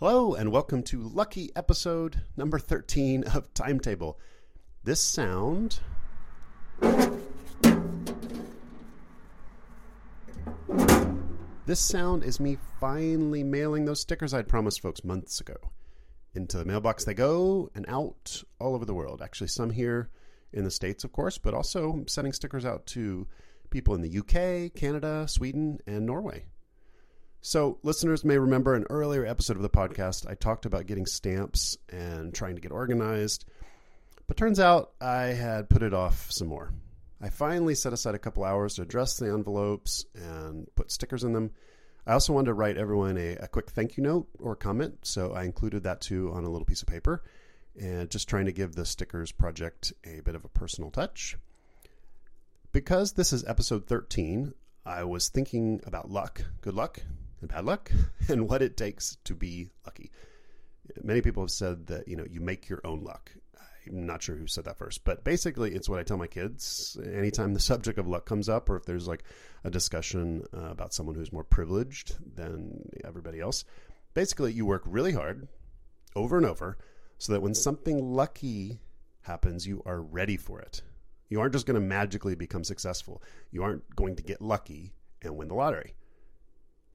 Hello, and welcome to lucky episode number 13 of Timetable. This sound. This sound is me finally mailing those stickers I'd promised folks months ago. Into the mailbox they go and out all over the world. Actually, some here in the States, of course, but also sending stickers out to people in the UK, Canada, Sweden, and Norway. So, listeners may remember an earlier episode of the podcast, I talked about getting stamps and trying to get organized. But turns out I had put it off some more. I finally set aside a couple hours to address the envelopes and put stickers in them. I also wanted to write everyone a, a quick thank you note or comment, so I included that too on a little piece of paper and just trying to give the stickers project a bit of a personal touch. Because this is episode 13, I was thinking about luck, good luck, and bad luck, and what it takes to be lucky. Many people have said that, you know, you make your own luck. I'm not sure who said that first, but basically, it's what I tell my kids anytime the subject of luck comes up, or if there's like a discussion uh, about someone who's more privileged than everybody else. Basically, you work really hard over and over so that when something lucky happens, you are ready for it. You aren't just going to magically become successful. You aren't going to get lucky and win the lottery.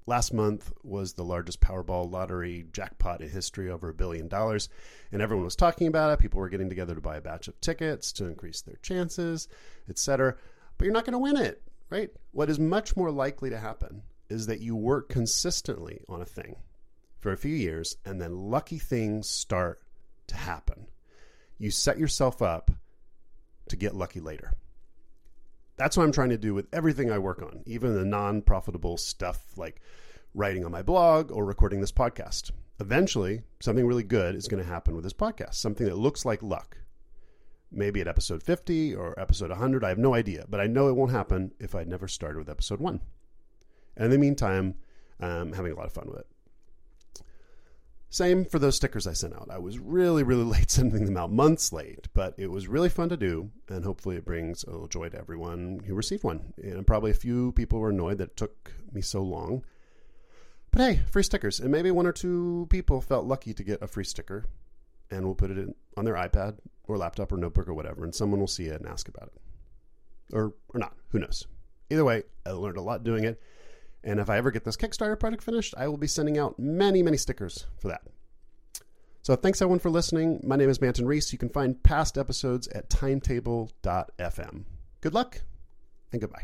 Last month was the largest Powerball lottery jackpot in history, over a billion dollars, and everyone was talking about it. People were getting together to buy a batch of tickets to increase their chances, etc. But you're not going to win it, right? What is much more likely to happen is that you work consistently on a thing for a few years, and then lucky things start to happen. You set yourself up to get lucky later. That's what I'm trying to do with everything I work on, even the non profitable stuff like writing on my blog or recording this podcast. Eventually, something really good is going to happen with this podcast, something that looks like luck. Maybe at episode 50 or episode 100, I have no idea, but I know it won't happen if I never started with episode 1. And in the meantime, I'm having a lot of fun with it. Same for those stickers I sent out. I was really, really late sending them out, months late, but it was really fun to do, and hopefully it brings a little joy to everyone who received one. And probably a few people were annoyed that it took me so long. But hey, free stickers, and maybe one or two people felt lucky to get a free sticker, and we'll put it in, on their iPad or laptop or notebook or whatever, and someone will see it and ask about it. Or, or not, who knows. Either way, I learned a lot doing it and if I ever get this Kickstarter project finished, I will be sending out many, many stickers for that. So thanks everyone for listening. My name is Manton Reece. You can find past episodes at timetable.fm. Good luck and goodbye.